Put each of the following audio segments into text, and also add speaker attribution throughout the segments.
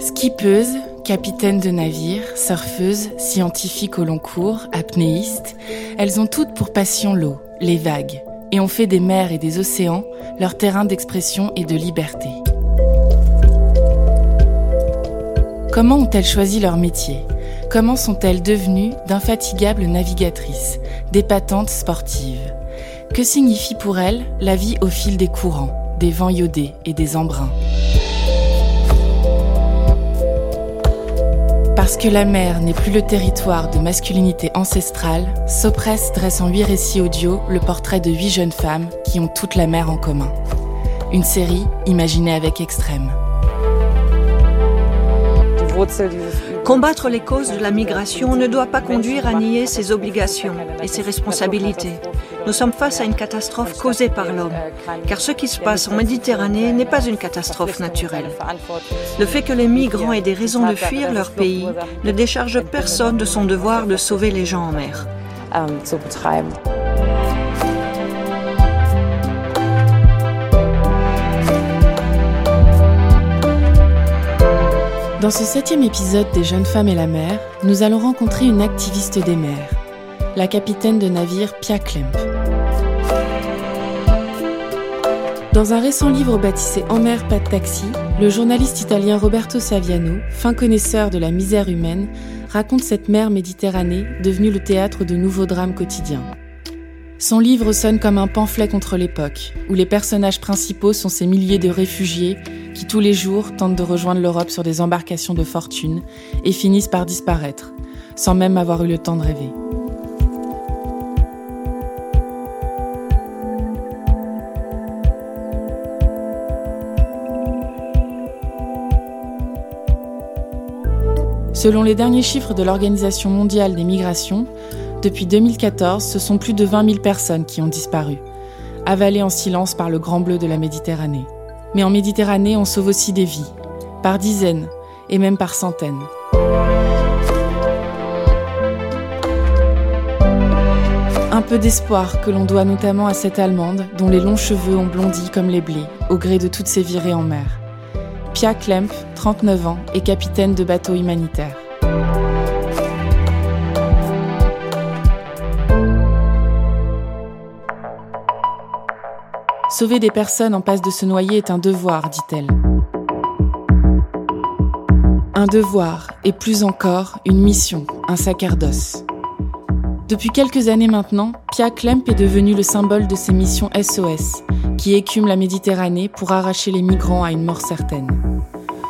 Speaker 1: Skippeuse, capitaine de navire, surfeuse, scientifique au long cours, apnéiste, elles ont toutes pour passion l'eau, les vagues, et ont fait des mers et des océans leur terrain d'expression et de liberté. Comment ont-elles choisi leur métier? Comment sont-elles devenues d'infatigables navigatrices, d'épatantes sportives? Que signifie pour elles la vie au fil des courants, des vents iodés et des embruns Parce que la mer n'est plus le territoire de masculinité ancestrale, Sopress dresse en huit récits audio le portrait de huit jeunes femmes qui ont toute la mer en commun. Une série imaginée avec extrême.
Speaker 2: Combattre les causes de la migration ne doit pas conduire à nier ses obligations et ses responsabilités. Nous sommes face à une catastrophe causée par l'homme, car ce qui se passe en Méditerranée n'est pas une catastrophe naturelle. Le fait que les migrants aient des raisons de fuir leur pays ne décharge personne de son devoir de sauver les gens en mer.
Speaker 1: Dans ce septième épisode des Jeunes femmes et la mer, nous allons rencontrer une activiste des mers, la capitaine de navire Pia Klemp. Dans un récent livre baptisé En mer, pas de taxi, le journaliste italien Roberto Saviano, fin connaisseur de la misère humaine, raconte cette mer Méditerranée devenue le théâtre de nouveaux drames quotidiens. Son livre sonne comme un pamphlet contre l'époque, où les personnages principaux sont ces milliers de réfugiés qui tous les jours tentent de rejoindre l'Europe sur des embarcations de fortune et finissent par disparaître, sans même avoir eu le temps de rêver. Selon les derniers chiffres de l'Organisation mondiale des migrations, depuis 2014, ce sont plus de 20 000 personnes qui ont disparu, avalées en silence par le grand bleu de la Méditerranée. Mais en Méditerranée, on sauve aussi des vies, par dizaines et même par centaines. Un peu d'espoir que l'on doit notamment à cette Allemande dont les longs cheveux ont blondi comme les blés au gré de toutes ces virées en mer. Pia Klemp, 39 ans, est capitaine de bateau humanitaire. Sauver des personnes en passe de se noyer est un devoir, dit-elle. Un devoir, et plus encore, une mission, un sacerdoce. Depuis quelques années maintenant, Pia Klemp est devenu le symbole de ces missions SOS, qui écument la Méditerranée pour arracher les migrants à une mort certaine.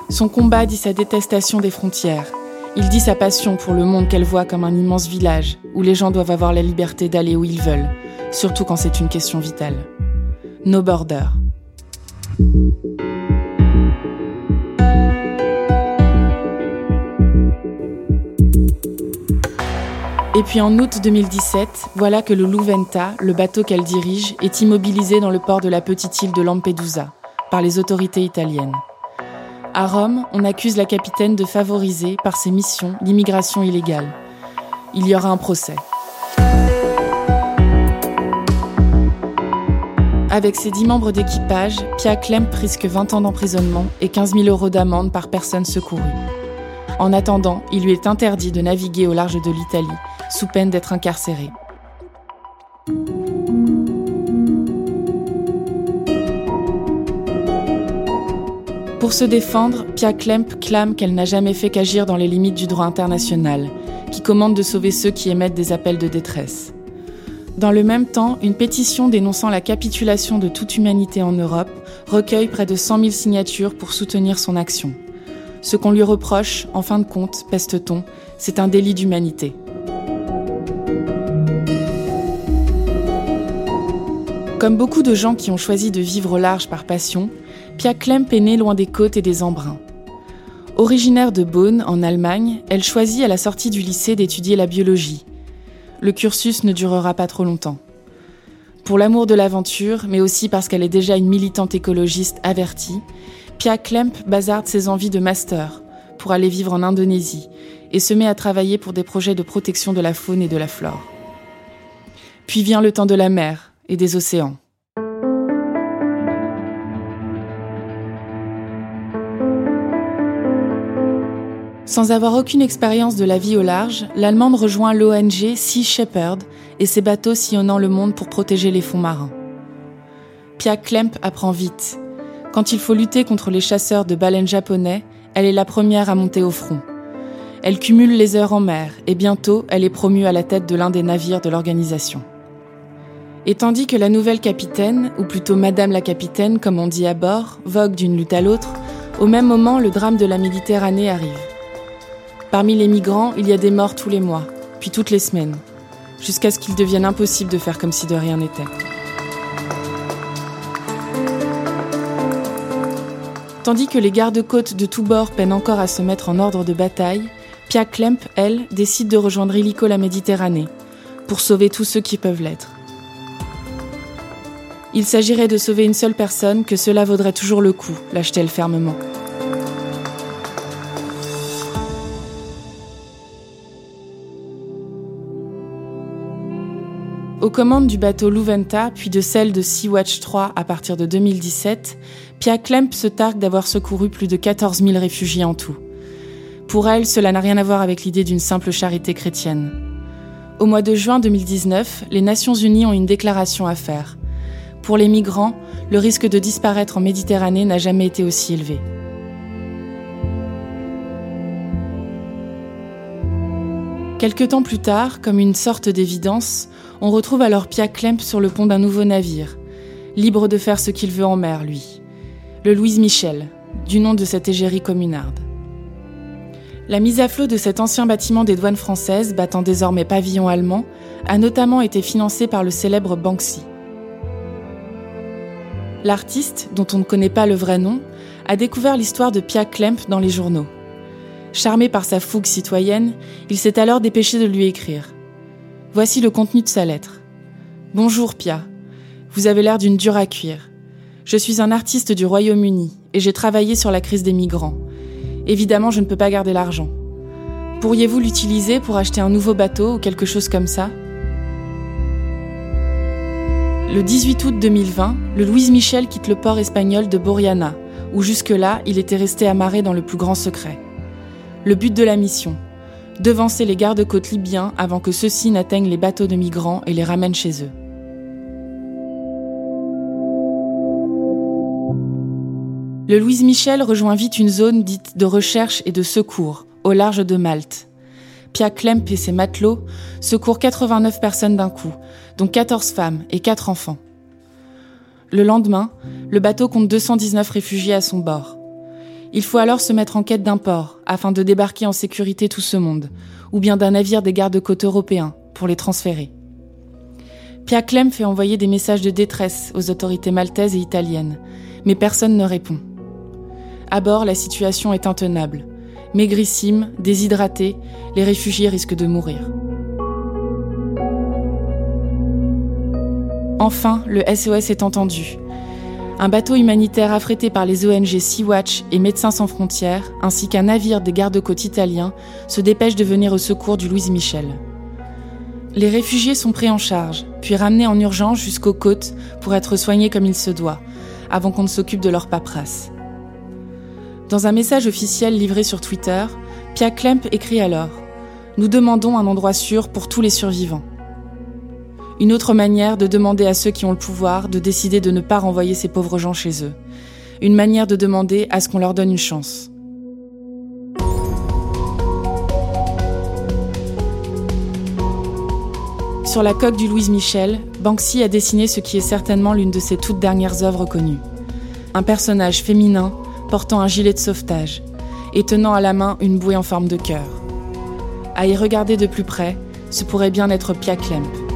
Speaker 1: Son combat dit sa détestation des frontières. Il dit sa passion pour le monde qu'elle voit comme un immense village où les gens doivent avoir la liberté d'aller où ils veulent, surtout quand c'est une question vitale. No Border. Et puis en août 2017, voilà que le Louventa, le bateau qu'elle dirige, est immobilisé dans le port de la petite île de Lampedusa par les autorités italiennes. À Rome, on accuse la capitaine de favoriser, par ses missions, l'immigration illégale. Il y aura un procès. Avec ses dix membres d'équipage, Pia Klemp risque 20 ans d'emprisonnement et 15 000 euros d'amende par personne secourue. En attendant, il lui est interdit de naviguer au large de l'Italie, sous peine d'être incarcéré. Pour se défendre, Pia Klemp clame qu'elle n'a jamais fait qu'agir dans les limites du droit international, qui commande de sauver ceux qui émettent des appels de détresse. Dans le même temps, une pétition dénonçant la capitulation de toute humanité en Europe recueille près de 100 000 signatures pour soutenir son action. Ce qu'on lui reproche, en fin de compte, peste-t-on, c'est un délit d'humanité. Comme beaucoup de gens qui ont choisi de vivre au large par passion, Pia Klemp est née loin des côtes et des embruns. Originaire de Bonn, en Allemagne, elle choisit à la sortie du lycée d'étudier la biologie. Le cursus ne durera pas trop longtemps. Pour l'amour de l'aventure, mais aussi parce qu'elle est déjà une militante écologiste avertie, Pia Klemp bazarde ses envies de master pour aller vivre en Indonésie et se met à travailler pour des projets de protection de la faune et de la flore. Puis vient le temps de la mer et des océans. Sans avoir aucune expérience de la vie au large, l'Allemande rejoint l'ONG Sea Shepherd et ses bateaux sillonnant le monde pour protéger les fonds marins. Pia Klemp apprend vite. Quand il faut lutter contre les chasseurs de baleines japonais, elle est la première à monter au front. Elle cumule les heures en mer et bientôt elle est promue à la tête de l'un des navires de l'organisation. Et tandis que la nouvelle capitaine, ou plutôt Madame la capitaine comme on dit à bord, vogue d'une lutte à l'autre, au même moment le drame de la Méditerranée arrive. Parmi les migrants, il y a des morts tous les mois, puis toutes les semaines, jusqu'à ce qu'il devienne impossible de faire comme si de rien n'était. Tandis que les gardes-côtes de tous bords peinent encore à se mettre en ordre de bataille, Pia Klemp, elle, décide de rejoindre illico la Méditerranée, pour sauver tous ceux qui peuvent l'être. Il s'agirait de sauver une seule personne, que cela vaudrait toujours le coup, lâche-t-elle fermement. Aux commandes du bateau Louventa, puis de celle de Sea-Watch 3 à partir de 2017, Pia Klemp se targue d'avoir secouru plus de 14 000 réfugiés en tout. Pour elle, cela n'a rien à voir avec l'idée d'une simple charité chrétienne. Au mois de juin 2019, les Nations Unies ont une déclaration à faire. Pour les migrants, le risque de disparaître en Méditerranée n'a jamais été aussi élevé. Quelque temps plus tard, comme une sorte d'évidence, on retrouve alors Pia Klemp sur le pont d'un nouveau navire, libre de faire ce qu'il veut en mer, lui. Le Louise Michel, du nom de cette égérie communarde. La mise à flot de cet ancien bâtiment des douanes françaises, battant désormais pavillon allemand, a notamment été financée par le célèbre Banksy. L'artiste, dont on ne connaît pas le vrai nom, a découvert l'histoire de Pia Klemp dans les journaux. Charmé par sa fougue citoyenne, il s'est alors dépêché de lui écrire. Voici le contenu de sa lettre. Bonjour Pia, vous avez l'air d'une dure à cuire. Je suis un artiste du Royaume-Uni et j'ai travaillé sur la crise des migrants. Évidemment, je ne peux pas garder l'argent. Pourriez-vous l'utiliser pour acheter un nouveau bateau ou quelque chose comme ça? Le 18 août 2020, le Louise Michel quitte le port espagnol de Boriana, où jusque-là, il était resté amarré dans le plus grand secret. Le but de la mission devancer les gardes-côtes libyens avant que ceux-ci n'atteignent les bateaux de migrants et les ramènent chez eux. Le Louise Michel rejoint vite une zone dite de recherche et de secours, au large de Malte. Pia Klemp et ses matelots secourent 89 personnes d'un coup, dont 14 femmes et 4 enfants. Le lendemain, le bateau compte 219 réfugiés à son bord. Il faut alors se mettre en quête d'un port afin de débarquer en sécurité tout ce monde, ou bien d'un navire des gardes-côtes européens pour les transférer. Pia Clem fait envoyer des messages de détresse aux autorités maltaises et italiennes, mais personne ne répond. À bord, la situation est intenable. Maigrissime, déshydratés, les réfugiés risquent de mourir. Enfin, le SOS est entendu. Un bateau humanitaire affrété par les ONG Sea-Watch et Médecins sans frontières, ainsi qu'un navire des gardes-côtes italiens, se dépêchent de venir au secours du Louise Michel. Les réfugiés sont pris en charge, puis ramenés en urgence jusqu'aux côtes pour être soignés comme il se doit, avant qu'on ne s'occupe de leur paperasse. Dans un message officiel livré sur Twitter, Pia Klemp écrit alors Nous demandons un endroit sûr pour tous les survivants. Une autre manière de demander à ceux qui ont le pouvoir de décider de ne pas renvoyer ces pauvres gens chez eux. Une manière de demander à ce qu'on leur donne une chance. Sur la coque du Louise Michel, Banksy a dessiné ce qui est certainement l'une de ses toutes dernières œuvres connues. Un personnage féminin portant un gilet de sauvetage et tenant à la main une bouée en forme de cœur. À y regarder de plus près, ce pourrait bien être Pia Klemp.